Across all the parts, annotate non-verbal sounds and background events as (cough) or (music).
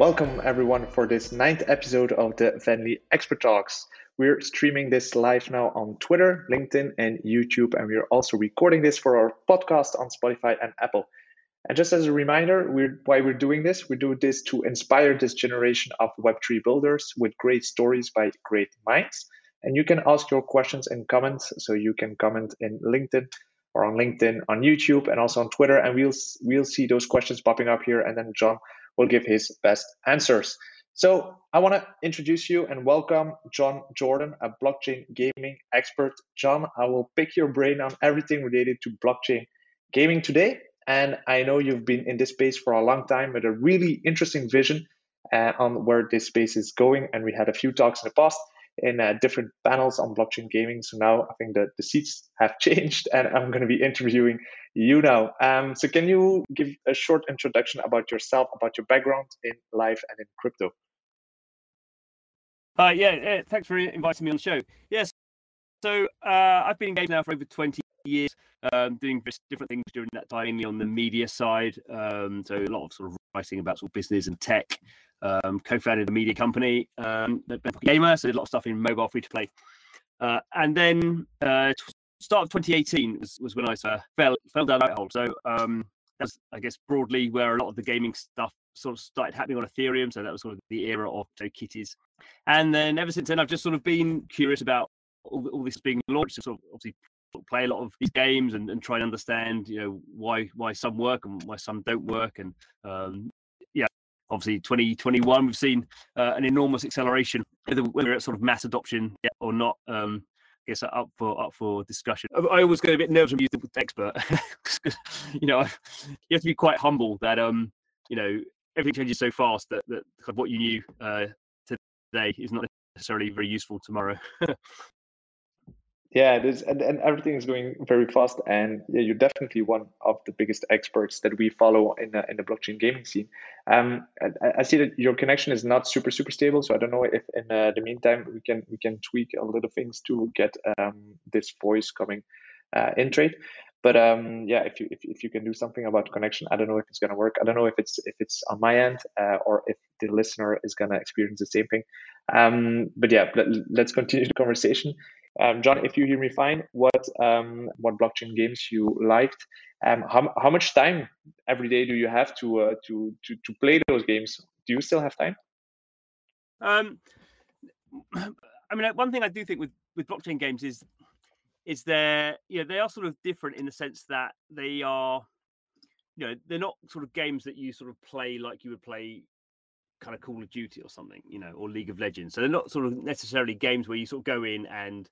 Welcome everyone for this ninth episode of the Venly Expert Talks. We're streaming this live now on Twitter, LinkedIn, and YouTube, and we're also recording this for our podcast on Spotify and Apple. And just as a reminder, we're, why we're doing this, we do this to inspire this generation of Web3 builders with great stories by great minds. And you can ask your questions and comments. So you can comment in LinkedIn or on LinkedIn, on YouTube, and also on Twitter. And we'll we'll see those questions popping up here. And then John will give his best answers. So I want to introduce you and welcome John Jordan, a blockchain gaming expert. John, I will pick your brain on everything related to blockchain gaming today. And I know you've been in this space for a long time with a really interesting vision uh, on where this space is going. And we had a few talks in the past in uh, different panels on blockchain gaming. So now I think that the seats have (laughs) changed, and I'm going to be interviewing you now. Um, so can you give a short introduction about yourself, about your background in life and in crypto? Uh, yeah, thanks for inviting me on the show. Yes, so uh, I've been engaged now for over 20 years, um, doing different things during that time, mainly on the media side. Um, so a lot of sort of writing about sort of business and tech. Um, co-founded a media company, um, Gamer, so did a lot of stuff in mobile free to play. Uh, and then uh, start of 2018 was, was when I uh, fell fell down that hole. So um, that's I guess broadly where a lot of the gaming stuff sort of started happening on Ethereum. So that was sort of the era of kitties. And then ever since then, I've just sort of been curious about all, all this being launched. So sort of obviously play a lot of these games and, and try and understand you know why why some work and why some don't work and um, obviously 2021 we've seen uh, an enormous acceleration whether, whether it's sort of mass adoption or not um, I guess up for up for discussion. I always get a bit nervous when you the expert. (laughs) you know, you have to be quite humble that um, you know, everything changes so fast that that what you knew uh, today is not necessarily very useful tomorrow. (laughs) Yeah, it is, and, and everything is going very fast. And yeah, you're definitely one of the biggest experts that we follow in the, in the blockchain gaming scene. Um, I, I see that your connection is not super super stable, so I don't know if in uh, the meantime we can we can tweak a little things to get um, this voice coming uh, in trade. But um, yeah, if you if, if you can do something about connection, I don't know if it's gonna work. I don't know if it's if it's on my end uh, or if the listener is gonna experience the same thing. Um, but yeah, let, let's continue the conversation. Um, John, if you hear me fine, what um, what blockchain games you liked? Um, how, how much time every day do you have to uh, to to to play those games? Do you still have time? Um, I mean, one thing I do think with with blockchain games is is they're you know they are sort of different in the sense that they are you know they're not sort of games that you sort of play like you would play kind of Call of Duty or something, you know, or League of Legends. So they're not sort of necessarily games where you sort of go in and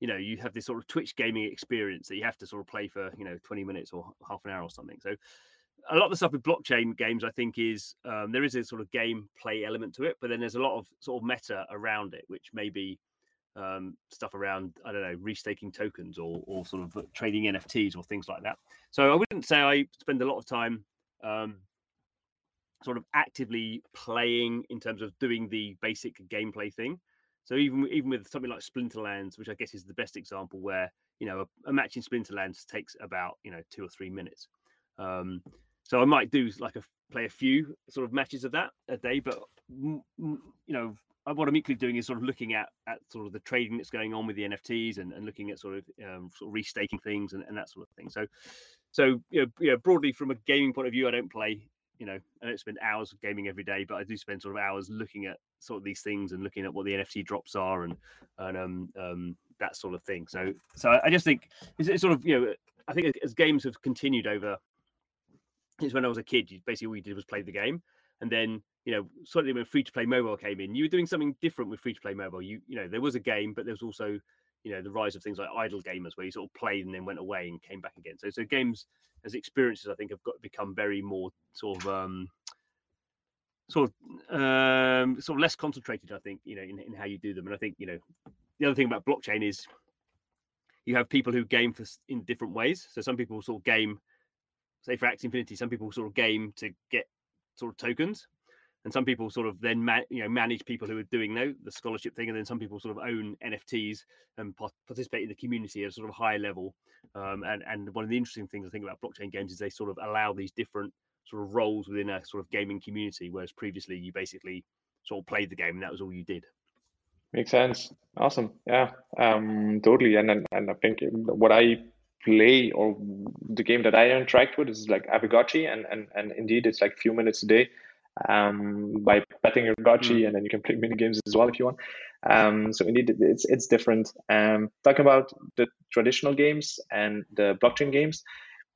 you know you have this sort of Twitch gaming experience that you have to sort of play for you know 20 minutes or half an hour or something. So a lot of the stuff with blockchain games, I think, is um, there is a sort of game play element to it, but then there's a lot of sort of meta around it, which may be um, stuff around I don't know restaking tokens or or sort of trading NFTs or things like that. So I wouldn't say I spend a lot of time um, sort of actively playing in terms of doing the basic gameplay thing. So even even with something like Splinterlands, which I guess is the best example, where you know a, a match in Splinterlands takes about you know two or three minutes. Um, so I might do like a play a few sort of matches of that a day, but you know what I'm equally doing is sort of looking at at sort of the trading that's going on with the NFTs and, and looking at sort of um, sort of restaking things and, and that sort of thing. So so you know, you know broadly from a gaming point of view, I don't play you know, I don't spend hours gaming every day, but I do spend sort of hours looking at sort of these things and looking at what the NFT drops are and and um, um that sort of thing. So so I just think it's, it's sort of you know I think as games have continued over, it's when I was a kid, basically all you did was play the game, and then you know suddenly when free to play mobile came in, you were doing something different with free to play mobile. You you know there was a game, but there was also you know the rise of things like idle gamers where you sort of played and then went away and came back again. So so games as experiences, I think have got become very more sort of um, sort of um, sort of less concentrated. I think you know in, in how you do them, and I think you know the other thing about blockchain is you have people who game for in different ways. So some people sort of game, say for Axie Infinity, some people sort of game to get sort of tokens, and some people sort of then you know manage people who are doing the, the scholarship thing and then some people sort of own nfts and participate in the community at a sort of higher level um, and and one of the interesting things i think about blockchain games is they sort of allow these different sort of roles within a sort of gaming community, whereas previously you basically sort of played the game and that was all you did. Makes sense. Awesome. Yeah. Um. Totally. And and, and I think what I play or the game that I interact with is like Aavegotchi, and and and indeed it's like a few minutes a day um, by betting your gotchi, mm. and then you can play mini games as well if you want. Um, so indeed, it's it's different. Um, talking about the traditional games and the blockchain games,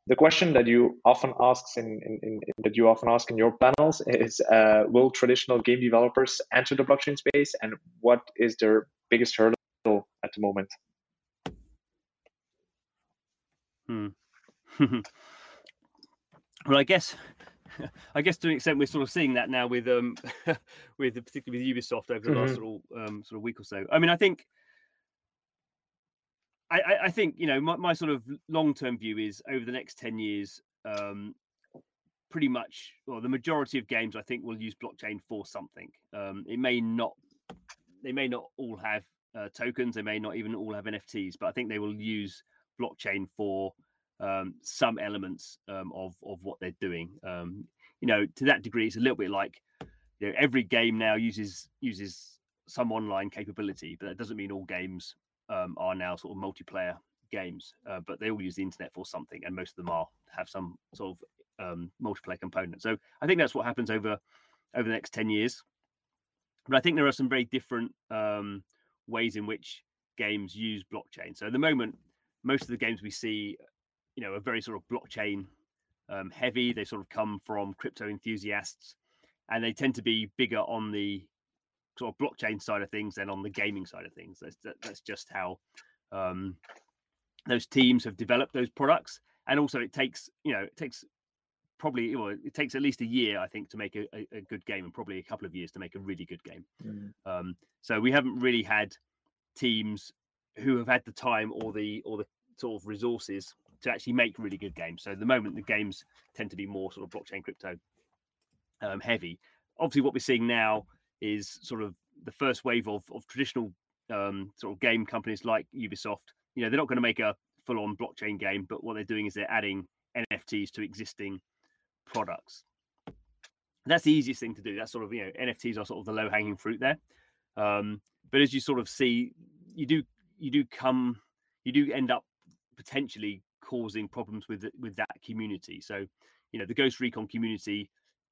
the question that you often ask in, in, in, that you often ask in your panels is, uh, will traditional game developers enter the blockchain space, and what is their biggest hurdle at the moment? Hmm. (laughs) well, I guess (laughs) I guess to an extent we're sort of seeing that now with um (laughs) with particularly with Ubisoft over the mm-hmm. last sort of um, sort of week or so. I mean, I think I, I think you know my, my sort of long term view is over the next ten years, um, pretty much, well, the majority of games I think will use blockchain for something. Um, it may not, they may not all have uh, tokens, they may not even all have NFTs, but I think they will use blockchain for um, some elements um, of of what they're doing. Um, you know, to that degree, it's a little bit like you know every game now uses uses some online capability, but that doesn't mean all games um, are now sort of multiplayer games. Uh, but they all use the internet for something, and most of them are have some sort of um, multiplayer component. So I think that's what happens over over the next ten years. But I think there are some very different um, ways in which games use blockchain. So at the moment, most of the games we see you know, are very sort of blockchain um, heavy. They sort of come from crypto enthusiasts, and they tend to be bigger on the sort of blockchain side of things than on the gaming side of things. That's that's just how um, those teams have developed those products, and also it takes you know it takes probably well, it takes at least a year I think to make a, a, good game, and probably a couple of years to make a really good game. Mm. Um, so we haven't really had teams who have had the time or the or the sort of resources to actually make really good games. So at the moment, the games tend to be more sort of blockchain crypto um, heavy. Obviously, what we're seeing now is sort of the first wave of, of traditional um, sort of game companies like Ubisoft. You know, they're not going to make a full on blockchain game, but what they're doing is they're adding NFTs to existing products. that's the easiest thing to do. That's sort of, you know, NFTs are sort of the low hanging fruit there. Um, but as you sort of see, you do, you do come, you do end up potentially causing problems with with that community. So, you know, the Ghost Recon community,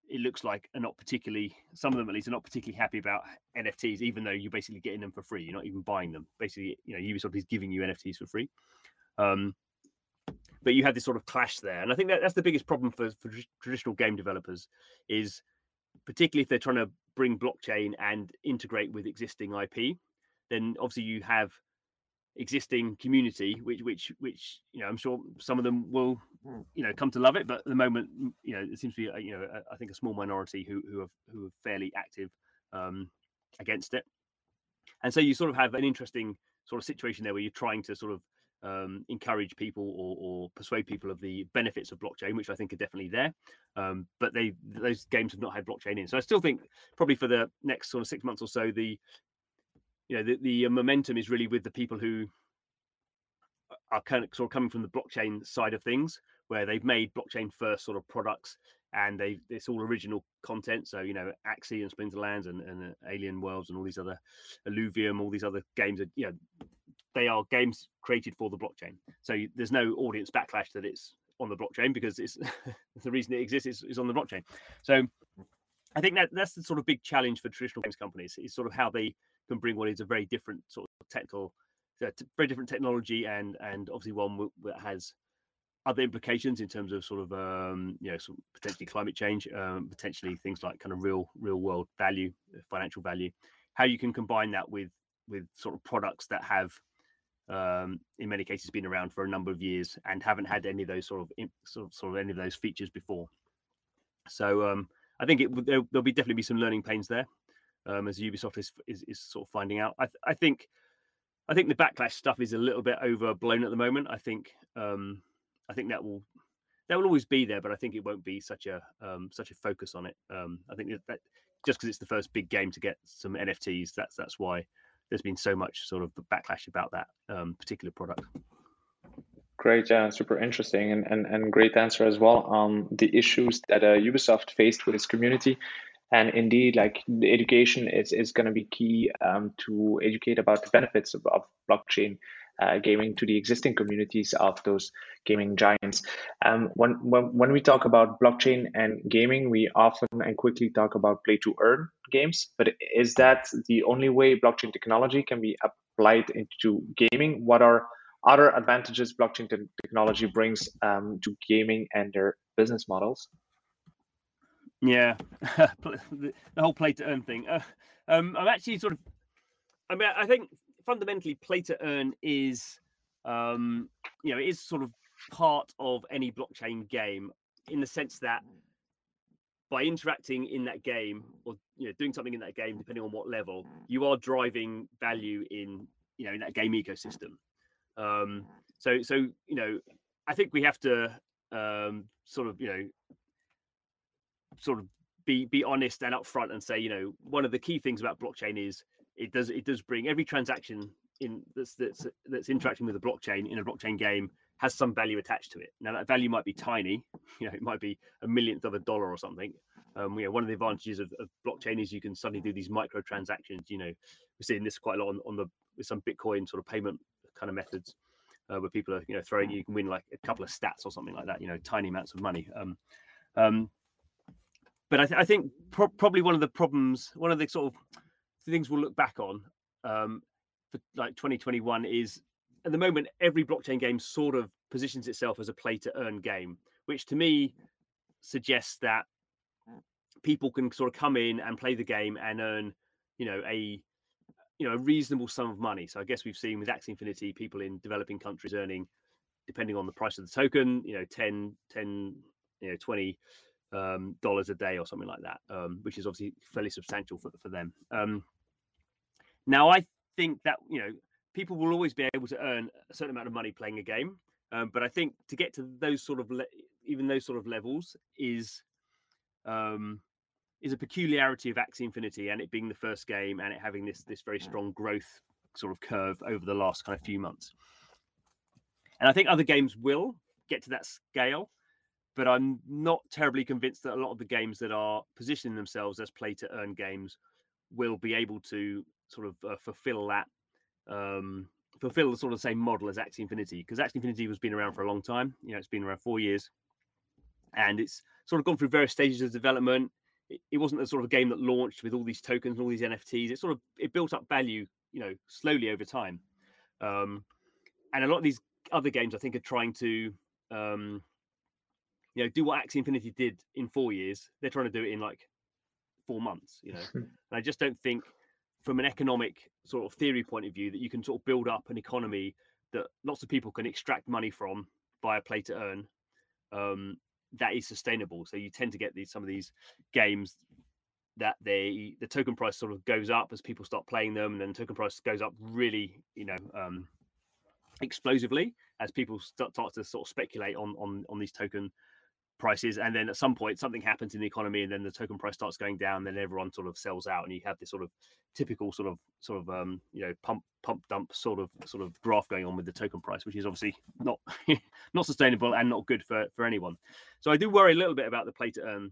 it looks like are not particularly some of them at least are not particularly happy about NFTs, even though you're basically getting them for free. You're not even buying them. Basically, you know, Ubisoft is giving you NFTs for free. Um, but you have this sort of clash there, and I think that that's the biggest problem for, for traditional game developers is particularly if they're trying to bring blockchain and integrate with existing IP. Then obviously you have existing community which which which you know i'm sure some of them will you know come to love it but at the moment you know it seems to be you know i think a small minority who who are who are fairly active um against it and so you sort of have an interesting sort of situation there where you're trying to sort of um, encourage people or, or, persuade people of the benefits of blockchain, which I think are definitely there. Um, but they those games have not had blockchain in, so I still think probably for the next sort of six months or so, the you know the, the uh, momentum is really with the people who are kind of sort of coming from the blockchain side of things where they've made blockchain first sort of products and they it's all original content. So you know axie and splinterlands and, and uh, alien worlds and all these other Alluvium, all these other games are you know they are games created for the blockchain. So there's no audience backlash that it's on the blockchain because it's (laughs) the reason it exists is, is on the blockchain. So i think that that's the sort of big challenge for traditional games companies is sort of how they can bring what is a very different sort of technical, uh, very different technology, and and obviously one that has other implications in terms of sort of um, you know potentially climate change, um, potentially things like kind of real real world value, uh, financial value. How you can combine that with with sort of products that have um, in many cases been around for a number of years and haven't had any of those sort of sort of, sort of any of those features before. So um, I think it there, will be definitely be some learning pains there um, as Ubisoft is, is, is sort of finding out. I, I think I think the backlash stuff is a little bit overblown at the moment. I think um, I think that will that will always be there, but I think it won't be such a um, such a focus on it. Um, I think that just because it's the first big game to get some NFTs, that's that's why there's been so much sort of backlash about that um, particular product. Great, yeah, super interesting and, and, and great answer as well on the issues that uh, Ubisoft faced with its community. And indeed, like the education is, is going to be key um, to educate about the benefits of, of blockchain uh, gaming to the existing communities of those gaming giants. Um, when, when, when we talk about blockchain and gaming, we often and quickly talk about play to earn games. But is that the only way blockchain technology can be applied into gaming? What are other advantages blockchain te- technology brings um, to gaming and their business models? Yeah, (laughs) the whole play to earn thing. Uh, um, I'm actually sort of, I mean, I think fundamentally play to earn is, um, you know, it is sort of part of any blockchain game in the sense that by interacting in that game or you know doing something in that game depending on what level you are driving value in you know in that game ecosystem um, so so you know, I think we have to um, sort of you know sort of be be honest and upfront and say you know one of the key things about blockchain is it does it does bring every transaction in that's that's that's interacting with a blockchain in a blockchain game has some value attached to it. Now that value might be tiny, (laughs) you know, it might be a millionth of a dollar or something. Um, you know, one of the advantages of, of blockchain is you can suddenly do these micro transactions. You know, we're seeing this quite a lot on, on the with some Bitcoin sort of payment kind of methods uh, where people are you know throwing you can win like a couple of sats or something like that you know tiny amounts of money um, um, but I, th- I think pro- probably one of the problems one of the sort of things we'll look back on um, for like 2021 is at the moment every blockchain game sort of positions itself as a play to earn game which to me suggests that people can sort of come in and play the game and earn you know a you know a reasonable sum of money. So I guess we've seen with Axie Infinity, people in developing countries earning, depending on the price of the token, you know, 10, 10 you know, 20 um, dollars a day or something like that, um, which is obviously fairly substantial for, for them. Um, now, I think that, you know, people will always be able to earn a certain amount of money playing a game. Um, but I think to get to those sort of, le- even those sort of levels is, um, is a peculiarity of Axie Infinity and it being the first game and it having this this very strong growth sort of curve over the last kind of few months. And I think other games will get to that scale, but I'm not terribly convinced that a lot of the games that are positioning themselves as play to earn games will be able to sort of uh, fulfill that um, fulfill the sort of same model as Axie Infinity because Axie Infinity has been around for a long time. You know, it's been around four years, and it's sort of gone through various stages of development it, wasn't the sort of game that launched with all these tokens and all these NFTs. It sort of it built up value, you know, slowly over time. Um, and a lot of these other games, I think, are trying to, um, you know, do what Axie Infinity did in four years. They're trying to do it in like four months, you know. (laughs) and I just don't think, from an economic sort of theory point of view, that you can sort of build up an economy that lots of people can extract money from via play to earn um, that is sustainable. So you tend to get these some of these games that they the token price sort of goes up as people start playing them, and then token price goes up really, you know, um, explosively as people start, start to sort of speculate on on on these token prices and then at some point something happens in the economy and then the token price starts going down then everyone sort of sells out and you have this sort of typical sort of sort of um you know pump pump dump sort of sort of graph going on with the token price which is obviously not (laughs) not sustainable and not good for for anyone. So i do worry a little bit about the play to earn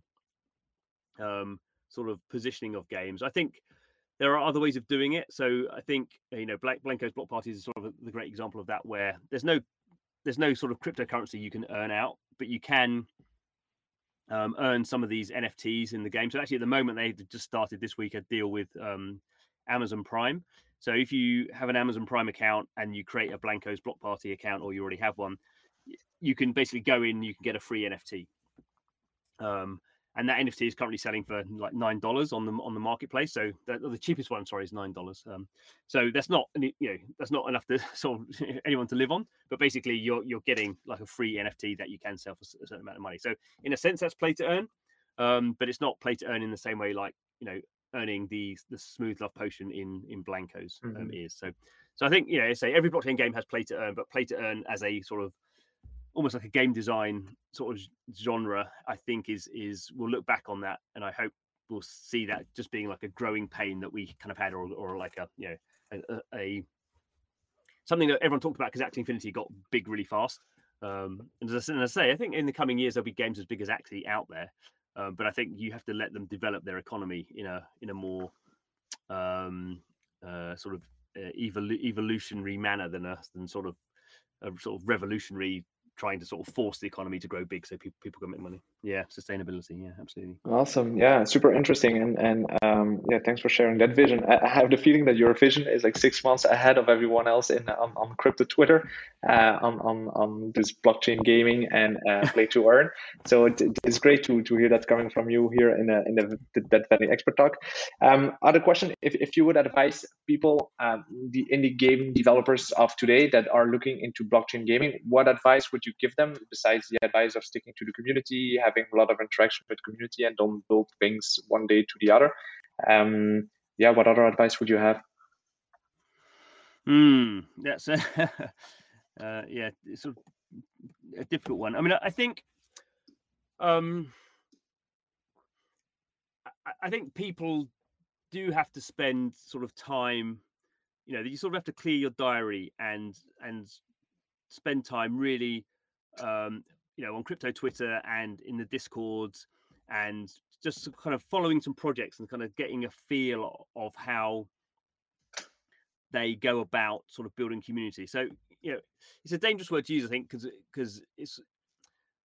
um sort of positioning of games. I think there are other ways of doing it. So i think you know Blank, Blankos block parties is sort of the great example of that where there's no there's no sort of cryptocurrency you can earn out but you can um, earn some of these NFTs in the game. So actually, at the moment, they just started this week a deal with um, Amazon Prime. So if you have an Amazon Prime account and you create a Blankos Block Party account, or you already have one, you can basically go in, you can get a free NFT. Um, and that NFT is currently selling for like nine dollars on the on the marketplace. So the, the cheapest one, sorry, is nine dollars. Um, so that's not you know that's not enough to (laughs) sort of (laughs) anyone to live on. But basically, you're you're getting like a free NFT that you can sell for a certain amount of money. So in a sense, that's play to earn, um, but it's not play to earn in the same way like you know earning the the smooth love potion in in Blankos um, mm-hmm. is. So so I think you know say every blockchain game has play to earn, but play to earn as a sort of almost like a game design sort of genre i think is is we'll look back on that and i hope we'll see that just being like a growing pain that we kind of had or, or like a you know a, a something that everyone talked about because Axie Infinity got big really fast. Um, and as I, and I say, I think in the coming years there'll be games as big as Axie out there, uh, but I think you have to let them develop their economy in a in a more um, uh, sort of uh, evol- evolutionary manner than a than sort of a sort of revolutionary trying to sort of force the economy to grow big so people people can make money. Yeah, sustainability. Yeah, absolutely. Awesome. Yeah, super interesting. And and um, yeah, thanks for sharing that vision. I, have the feeling that your vision is like six months ahead of everyone else in on, on crypto Twitter, uh, on on on this blockchain gaming and uh, play to earn. So it, it's great to to hear that coming from you here in the in the, Dead Valley Expert Talk. Um, other question: If if you would advise people, um, the indie game developers of today that are looking into blockchain gaming, what advice would you give them besides the advice of sticking to the community, having a lot of interaction with community, and don't build things one day to the other? Um, yeah, what other advice would you have? Hmm, that's a, (laughs) uh, yeah, it's a, a, difficult one. I mean, I think, um, I, I think people do have to spend sort of time you know you sort of have to clear your diary and and spend time really um, you know, on crypto Twitter and in the discords, and just kind of following some projects and kind of getting a feel of how they go about sort of building community. So you know, it's a dangerous word to use, I think, because because it's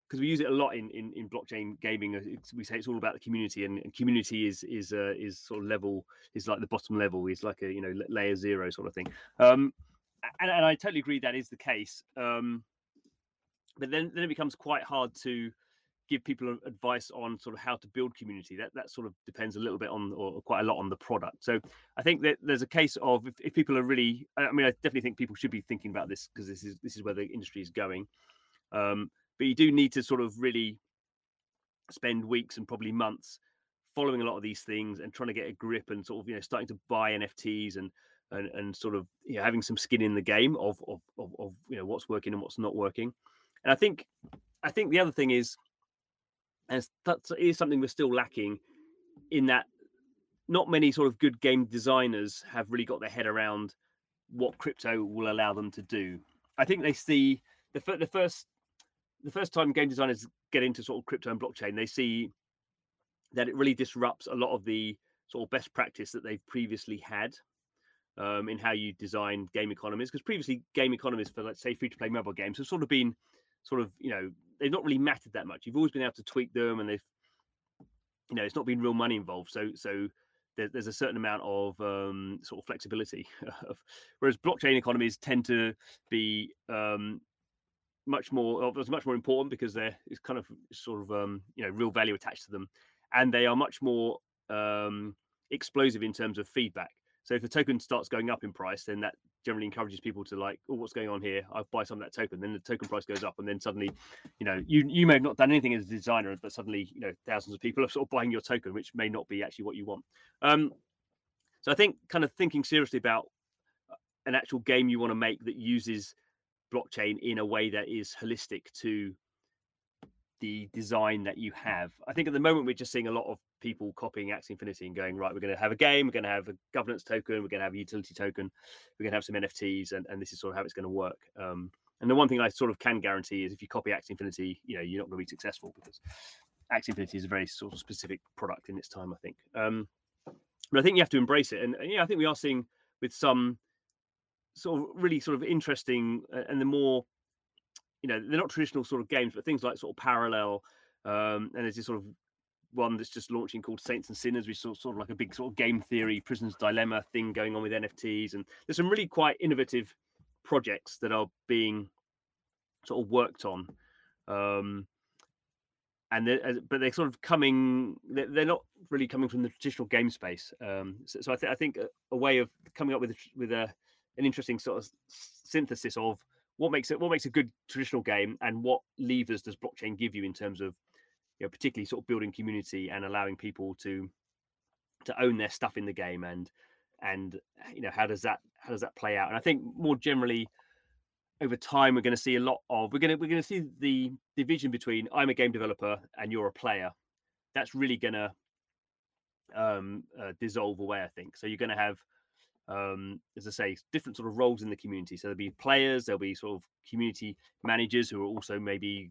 because we use it a lot in, in, in blockchain gaming. It's, we say it's all about the community, and, and community is is uh, is sort of level is like the bottom level, is like a you know layer zero sort of thing. Um, and, and I totally agree that is the case. Um, but then then it becomes quite hard to give people advice on sort of how to build community. That that sort of depends a little bit on or quite a lot on the product. So i think that there's a case of if, if people are really i mean i definitely think people should be thinking about this because this is this is where the industry is going. Um, but you do need to sort of really spend weeks and probably months following a lot of these things and trying to get a grip and sort of you know starting to buy nfts and and, and sort of you know, having some skin in the game of, of of of you know what's working and what's not working and I think I think the other thing is, and that is something we're still lacking in that not many sort of good game designers have really got their head around what crypto will allow them to do. I think they see the, the first the first time game designers get into sort of crypto and blockchain, they see that it really disrupts a lot of the sort of best practice that they've previously had um, in how you design game economies. Because previously, game economies for let's say free to play mobile games have sort of been sort of you know they've not really mattered that much. You've always been able to tweak them, and they've you know it's not been real money involved. So so there, there's a certain amount of um, sort of flexibility. (laughs) Whereas blockchain economies tend to be um, much more it's much more important because there is kind of sort of um, you know real value attached to them, and they are much more um, explosive in terms of feedback. So if the token starts going up in price, then that generally encourages people to like, oh, what's going on here? I'll buy some of that token. Then the token price goes up, and then suddenly, you know, you you may have not done anything as a designer, but suddenly, you know, thousands of people are sort of buying your token, which may not be actually what you want. Um, so I think kind of thinking seriously about uh, an actual game you want to make that uses blockchain in a way that is holistic to the design that you have. I think at the moment we're just seeing a lot of people copying Axie Infinity and going, right, we're going to have a game, we're going to have a governance token, we're going to have a utility token, we're going to have some NFTs, and, and this is sort of how it's going to work. Um, and the one thing I sort of can guarantee is if you copy Axie Infinity, you know, you're not going to be successful because Axie Infinity is a very sort of specific product in its time, I think. Um, but I think you have to embrace it. And, and yeah, I think we are seeing with some sort of really sort of interesting uh, and the more you know they're not traditional sort of games, but things like sort of parallel. Um, and there's this sort of one that's just launching called Saints and Sinners, which is sort of like a big sort of game theory, Prisoner's Dilemma thing going on with NFTs, and there's some really quite innovative projects that are being sort of worked on. Um, and they're, but they're sort of coming. They're, not really coming from the traditional game space. Um, so, so I, th- I think a, a, way of coming up with a, with a an interesting sort of synthesis of what makes it what makes a good traditional game and what levers does blockchain give you in terms of you know particularly sort of building community and allowing people to to own their stuff in the game and and you know how does that how does that play out? And i think more generally over time we're going to see a lot of we're going to we're going to see the division between i'm a game developer and you're a player. That's really going to um uh, dissolve away i think. So you're going to have um, as I say, different sort of roles in the community. So there'll be players, there'll be sort of community managers who are also maybe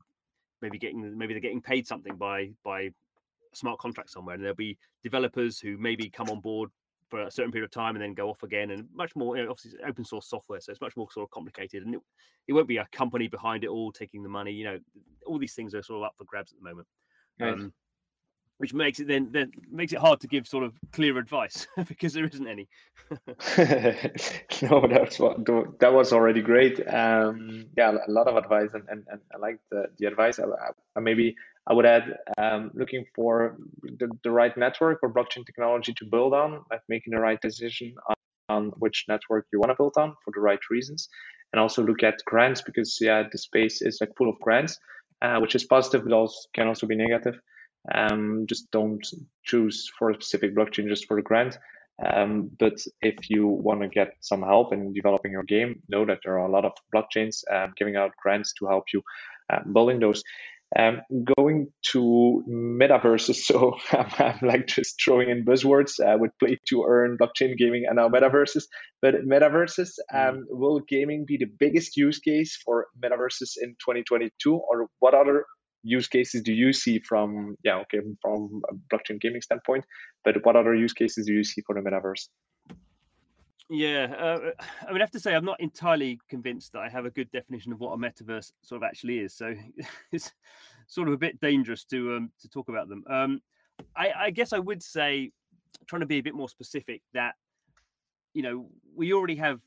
maybe getting maybe they're getting paid something by by smart contract somewhere, and there'll be developers who maybe come on board for a certain period of time and then go off again, and much more. You know, obviously, open source software, so it's much more sort of complicated, and it, it won't be a company behind it all taking the money. You know, all these things are sort of up for grabs at the moment. Nice. Um, which makes it then then makes it hard to give sort of clear advice (laughs) because there isn't any. (laughs) no, that's what that was already great. Um, yeah, a lot of advice, and, and, and I like the, the advice. I, I, maybe I would add um, looking for the, the right network or blockchain technology to build on, like making the right decision on, on which network you want to build on for the right reasons, and also look at grants because yeah, the space is like full of grants, uh, which is positive, but also can also be negative. Um, just don't choose for a specific blockchain just for the grant. Um, but if you want to get some help in developing your game, know that there are a lot of blockchains um, giving out grants to help you uh, building those. Um, going to metaverses, (laughs) so I'm, I'm, like just throwing in buzzwords uh, with play to earn, blockchain gaming, and now metaverses. But metaverses, mm. um, will gaming be the biggest use case for metaverses in 2022, or what other use cases do you see from yeah okay from a blockchain gaming standpoint but what other use cases do you see for the metaverse? Yeah uh, i i have to say i'm not entirely convinced that i have a good definition of what a metaverse sort of actually is so (laughs) it's sort of a bit dangerous to um to talk about them. Um i i guess i would say trying to be a bit more specific that you know we already have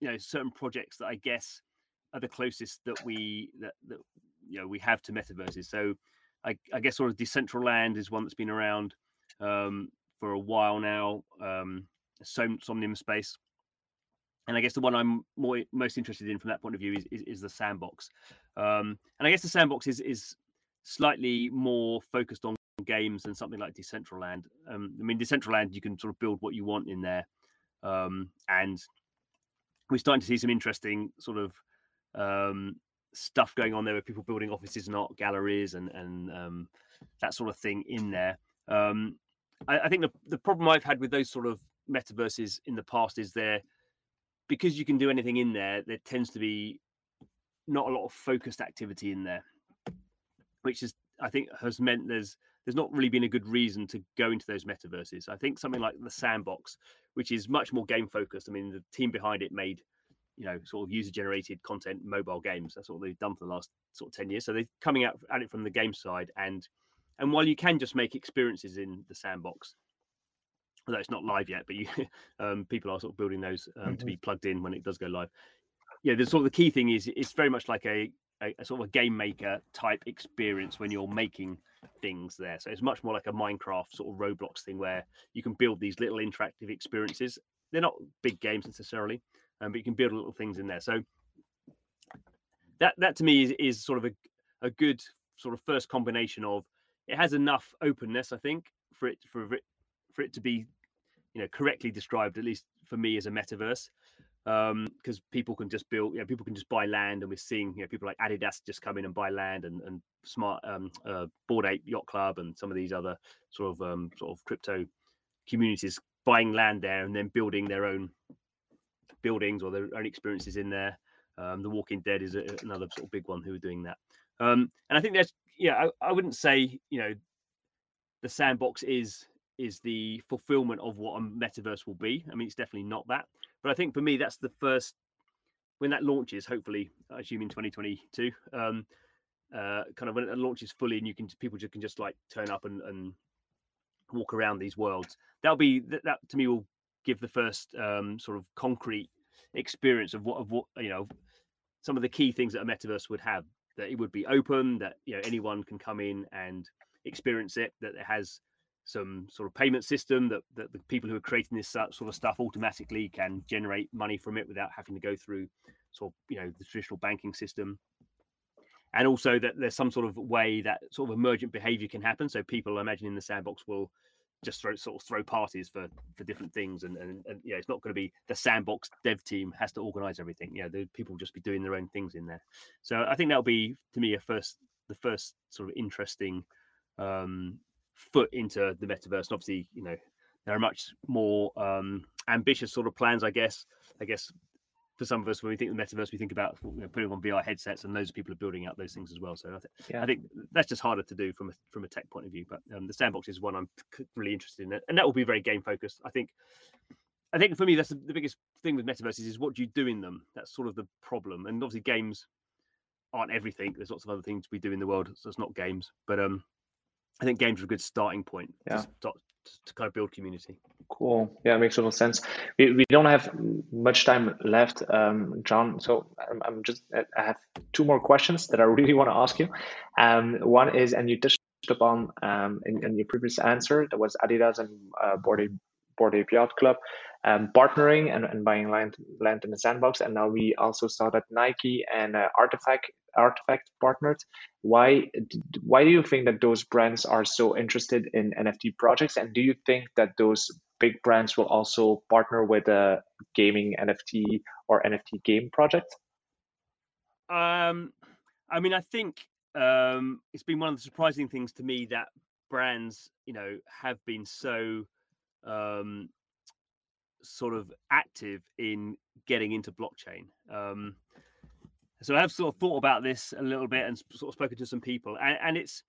you know certain projects that i guess are the closest that we that, that you know we have to metaverses. So I, I guess sort of Decentraland is one that's been around um, for a while now. Um, Som- Somnium Space, and I guess the one I'm more most interested in from that point of view is is, is the sandbox. Um, and I guess the sandbox is is slightly more focused on games than something like Decentraland. Um, I mean, Decentraland you can sort of build what you want in there, um, and we're starting to see some interesting sort of um, stuff going on there with people building offices and art galleries and and um, that sort of thing in there. Um, I, I, think the the problem I've had with those sort of metaverses in the past is there because you can do anything in there. There tends to be not a lot of focused activity in there, which is I think has meant there's there's not really been a good reason to go into those metaverses. I think something like the sandbox, which is much more game focused. I mean, the team behind it made you know sort of user generated content mobile games. That's what they've done for the last sort of 10 years. So they're coming out at it from the game side. And and while you can just make experiences in the sandbox although it's not live yet but you (laughs) um, people are sort of building those um, mm-hmm. to be plugged in when it does go live. Yeah the sort of the key thing is it's very much like a, a, a sort of a game maker type experience when you're making things there. So it's much more like a minecraft sort of roblox thing where you can build these little interactive experiences. They're not big games necessarily um, but you can build little things in there. So that that to me is, is sort of a, a good sort of first combination of it has enough openness, I think, for it for it for it to be you know correctly described, at least for me as a metaverse. Um, because people can just build, you know, people can just buy land, and we're seeing, you know, people like Adidas just come in and buy land, and and smart um, uh, Bored Ape Yacht Club, and some of these other sort of um, sort of crypto communities buying land there and then building their own buildings or their own experiences in there. Um, the Walking Dead is a, another sort of big one who are doing that. Um, and I think there's, yeah, I, I, wouldn't say, you know, the sandbox is is the fulfillment of what a metaverse will be. I mean, it's definitely not that. But I think for me, that's the first when that launches. Hopefully, I assume in 2022. Um, uh, kind of when it launches fully, and you can people just can just like turn up and, and walk around these worlds. That'll be that, that to me will give the first um, sort of concrete experience of what of what you know some of the key things that a metaverse would have that it would be open that you know anyone can come in and experience it that it has some sort of payment system that, that the people who are creating this sort of stuff automatically can generate money from it without having to go through sort of you know the traditional banking system. And also that there's some sort of way that sort of emergent behavior can happen. So people imagine in the sandbox will just throw sort of throw parties for for different things and and, and yeah it's not going to be the sandbox dev team has to organize everything. Yeah the people will just be doing their own things in there. So i think that'll be to me a first the first sort of interesting um foot into the metaverse. And obviously you know there are much more um ambitious sort of plans, I guess. I guess for some of us, when we think the metaverse, we think about you know, putting on VR headsets, and those people are building out those things as well. So I, th- yeah. I think that's just harder to do from a from a tech point of view. But um, the sandbox is one I'm really interested in, and that will be very game focused. I think. I think for me, that's the, the biggest thing with metaverses is what do you do in them. That's sort of the problem, and obviously games aren't everything. There's lots of other things we do in the world, so it's not games. But um, I think games are a good starting point yeah. to start to kind of build community. Cool. Yeah, makes total sense. We, we don't have much time left, um, John. So I'm, I'm, just I have two more questions that I really (laughs) want to ask you. Um, one is, and you touched upon um, in, in your previous answer, that was Adidas and uh, Bored Ape Yacht Club um, partnering and, and buying land land in the sandbox. And now we also saw that Nike and uh, RTFKT RTFKT partners Why why do you think that those brands are so interested in NFT projects? And do you think that those big brands will also partner with a gaming NFT or NFT game project? Um, I mean, I think um, it's been one of the surprising things to me that brands, you know, have been so um, sort of active in getting into blockchain. Um, so I've sort of thought about this a little bit and sort of spoken to some people, and, and it's.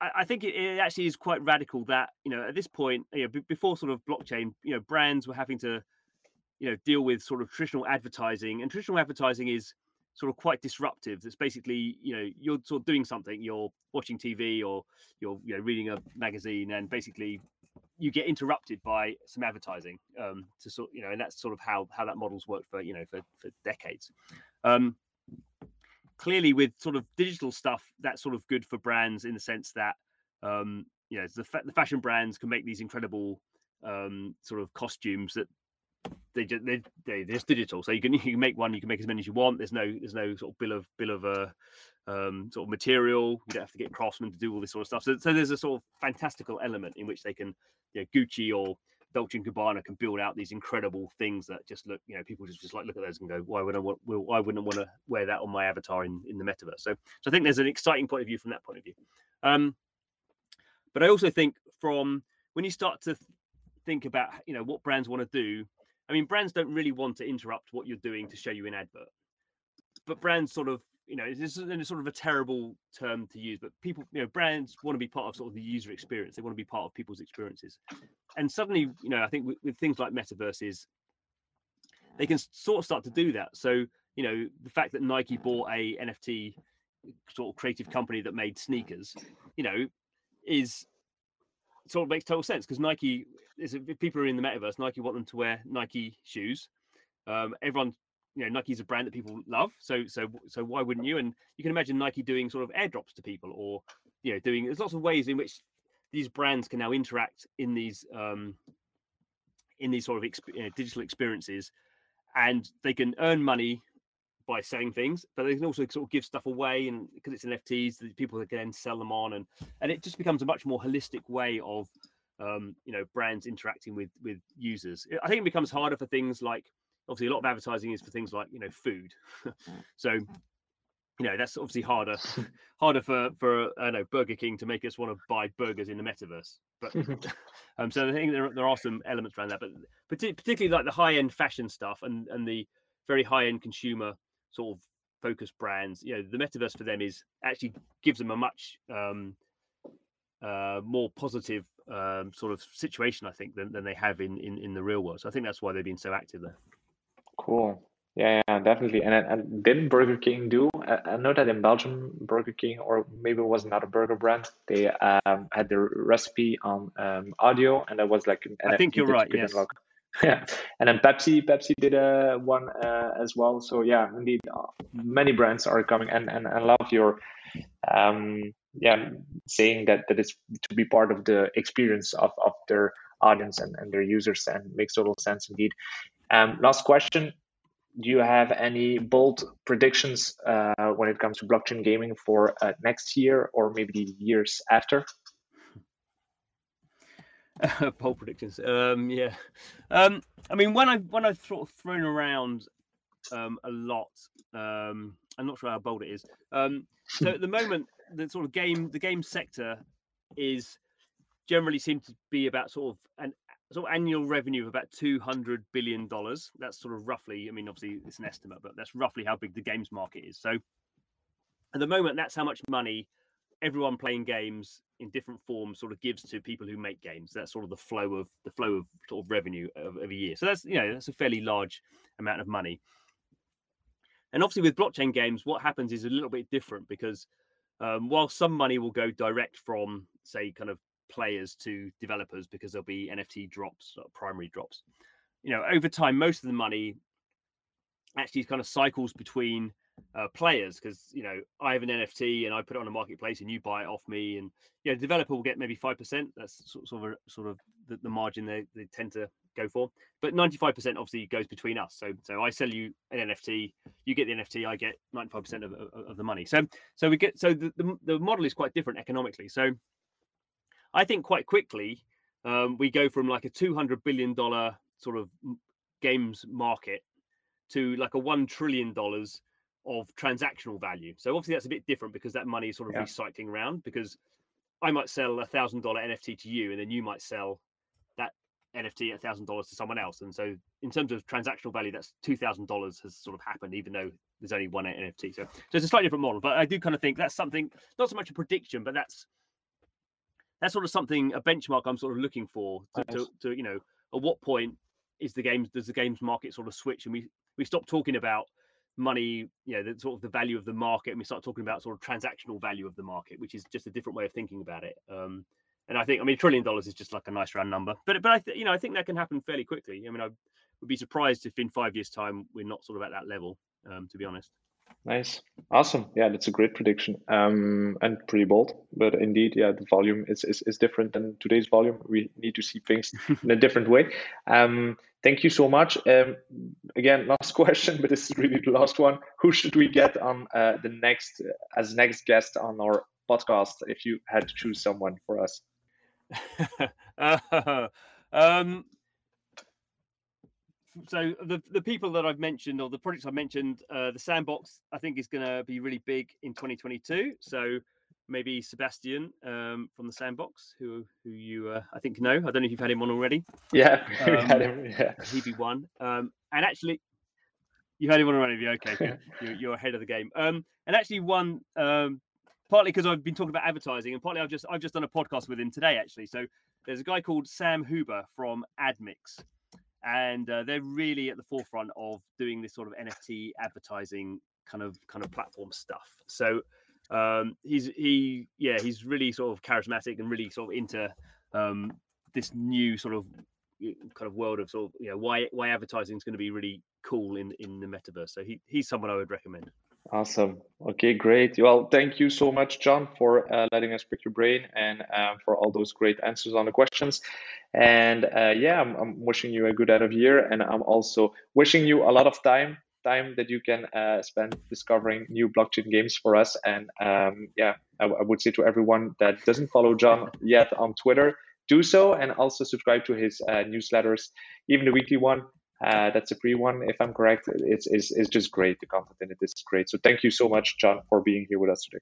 I, think it, it, actually is quite radical that you know at this point, you know, b- before sort of blockchain, you know, brands were having to, you know, deal with sort of traditional advertising, and traditional advertising is sort of quite disruptive. It's basically, you know, you're sort of doing something, you're watching TV or you're you know reading a magazine, and basically you get interrupted by some advertising um, to sort you know and that's sort of how how that model's worked for you know for, for decades um, clearly with sort of digital stuff that's sort of good for brands in the sense that um, you know the, fa- the fashion brands can make these incredible um, sort of costumes that they just they, they they're just digital so you can (laughs) you can make one you can make as many as you want there's no there's no sort of bill of bill of uh, um, sort of material. You don't have to get craftsmen to do all this sort of stuff. So, so there's a sort of fantastical element in which they can, you know, Gucci or Dolce and Gabbana can build out these incredible things that just look, you know, people just, just like look at those and go, why would I want, Well, why wouldn't I want to wear that on my avatar in, in the metaverse? So, so I think there's an exciting point of view from that point of view. Um, but I also think from when you start to think about, you know, what brands want to do, I mean, brands don't really want to interrupt what you're doing to show you an advert, but brands sort of you know, this is sort of a terrible term to use, but people, you know, brands want to be part of sort of the user experience. They want to be part of people's experiences. And suddenly, you know, I think with, with things like metaverses, they can sort of start to do that. So, you know, the fact that Nike bought a NFT sort of creative company that made sneakers, you know, is sort of makes total sense because Nike is if people are in the metaverse, Nike want them to wear Nike shoes. Um, everyone you know Nike's a brand that people love, so so so why wouldn't you? And you can imagine Nike doing sort of airdrops to people, or you know, doing there's lots of ways in which these brands can now interact in these um, in these sort of exp- you know, digital experiences, and they can earn money by selling things, but they can also sort of give stuff away, and because it's NFTs, people can then sell them on, and and it just becomes a much more holistic way of um, you know brands interacting with with users. I think it becomes harder for things like obviously a lot of advertising is for things like you know food. Mm. (laughs) so you know that's obviously harder (laughs) harder for for i know burger king to make us want to buy burgers in the metaverse. But (laughs) um so i think there, there are some elements around that but particularly like the high end fashion stuff and and the very high end consumer sort of focused brands you know the metaverse for them is actually gives them a much um uh more positive um sort of situation i think than, than they have in, in in the real world. So i think that's why they've been so active there Cool. Yeah, yeah, definitely. And, and didn't Burger King do? I, I know that in Belgium, Burger King, or maybe it was another burger brand, they um, had the recipe on um, audio, and that was like an I think you're right. You yes. Unlock. (laughs) Yeah, and then Pepsi, Pepsi did a uh, one uh, as well. So yeah, indeed, uh, many brands are coming, and and I love your, um, yeah, saying that that is to be part of the experience of of their audience and, and their users, and makes total sense indeed. Um, last question. Do you have any bold predictions uh, when it comes to blockchain gaming for uh, next year or maybe years after? (laughs) Bold predictions. Um, yeah. Um, I mean, when I when I've sort of thrown around um, a lot, um, I'm not sure how bold it is. Um, so at the moment, the sort of game the game sector is generally seem to be about sort of an sort of annual revenue of about two hundred billion dollars. That's sort of roughly. I mean, obviously it's an estimate, but that's roughly how big the games market is. So at the moment, that's how much money everyone playing games in different forms sort of gives to people who make games. That's sort of the flow of the flow of sort of revenue of, of a year. So that's you know that's a fairly large amount of money. And obviously, with blockchain games, what happens is a little bit different because um, while some money will go direct from, say, kind of players to developers because there'll be NFT drops, primary drops. You know, over time, most of the money actually kind of cycles between uh, players because you know I have an NFT and I put it on a marketplace and you buy it off me and yeah, the developer will get maybe five percent. That's sort of sort of the, the margin they, they tend to go for. But ninety five percent obviously goes between us. So so I sell you an NFT, you get the NFT, I get ninety five percent of, of the money. So so we get so the, the, the model is quite different economically. So I think quite quickly um, we go from like a two hundred billion dollar sort of games market to like a one trillion dollars of transactional value. So obviously that's a bit different because that money is sort of yeah. recycling around because I might sell a thousand dollar NFT to you and then you might sell that NFT a thousand dollars to someone else. And so in terms of transactional value, that's two thousand dollars has sort of happened, even though there's only one NFT. So, so it's a slightly different model. But I do kind of think that's something not so much a prediction, but that's that's sort of something a benchmark I'm sort of looking for to, to, to you know at what point is the games does the games market sort of switch and we we stop talking about money, you know, the sort of the value of the market, and we start talking about sort of transactional value of the market, which is just a different way of thinking about it. Um, and I think, I mean, a trillion dollars is just like a nice round number, but but I, th- you know, I think that can happen fairly quickly. I mean, I would be surprised if in five years' time we're not sort of at that level, um, to be honest. Nice, awesome. Yeah, that's a great prediction, um, and pretty bold. But indeed, yeah, the volume is, is is different than today's volume. We need to see things (laughs) in a different way. Um, thank you so much. Um, again, (laughs) last question, but this is really the last one. Who should we get on uh, the next uh, as next guest on our podcast? If you had to choose someone for us. (laughs) uh, um, so the the people that I've mentioned or the projects I mentioned, uh, the sandbox I think is going to be really big in 2022. So maybe Sebastian um, from the Sandbox, who who you uh, I think know. I don't know if you've had him on already. Yeah, (laughs) um, had him. Yeah, he'd be one. Um, and actually, you had him on already. Okay, (laughs) you're, you're, ahead of the game. Um, and actually, one um, partly because I've been talking about advertising, and partly I've just I've just done a podcast with him today actually. So there's a guy called Sam Huber from AdMix. And uh, they're really at the forefront of doing this sort of NFT advertising kind of kind of platform stuff. So um, he's he yeah he's really sort of charismatic and really sort of into um, this new sort of kind of world of sort of you know why why advertising is going to be really cool in in the metaverse. So he he's someone I would recommend. Awesome. Okay, great. Well, thank you so much, John, for uh, letting us pick your brain and um, for all those great answers on the questions. And uh, yeah, I'm, I'm, wishing you a good end of year, and I'm also wishing you a lot of time time that you can uh, spend discovering new blockchain games for us. And um, yeah, I, I, would say to everyone that doesn't follow John yet on Twitter, do so and also subscribe to his uh, newsletters, even the weekly one. Uh, that's a free one, if I'm correct. It's, it's, it's just great. The content in it is great. So thank you so much, John, for being here with us today.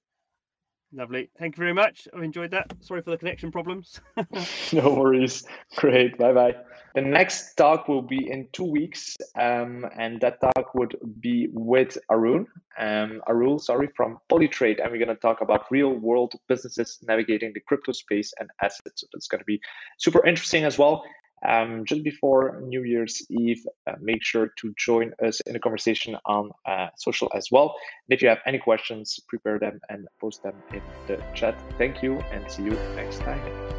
Lovely. Thank you very much. I've enjoyed that. Sorry for the connection problems. (laughs) (laughs) no worries. Great. Bye bye. The next talk will be in two weeks, um, and that talk would be with Arun, um, Arul, sorry, from Polytrade, and we're going to talk about real world businesses navigating the crypto space and assets. So that's going to be super interesting as well. Um, just before New Year's Eve, uh, make sure to join us in the conversation on uh, social as well. And if you have any questions, prepare them and post them in the chat. Thank you and see you next time.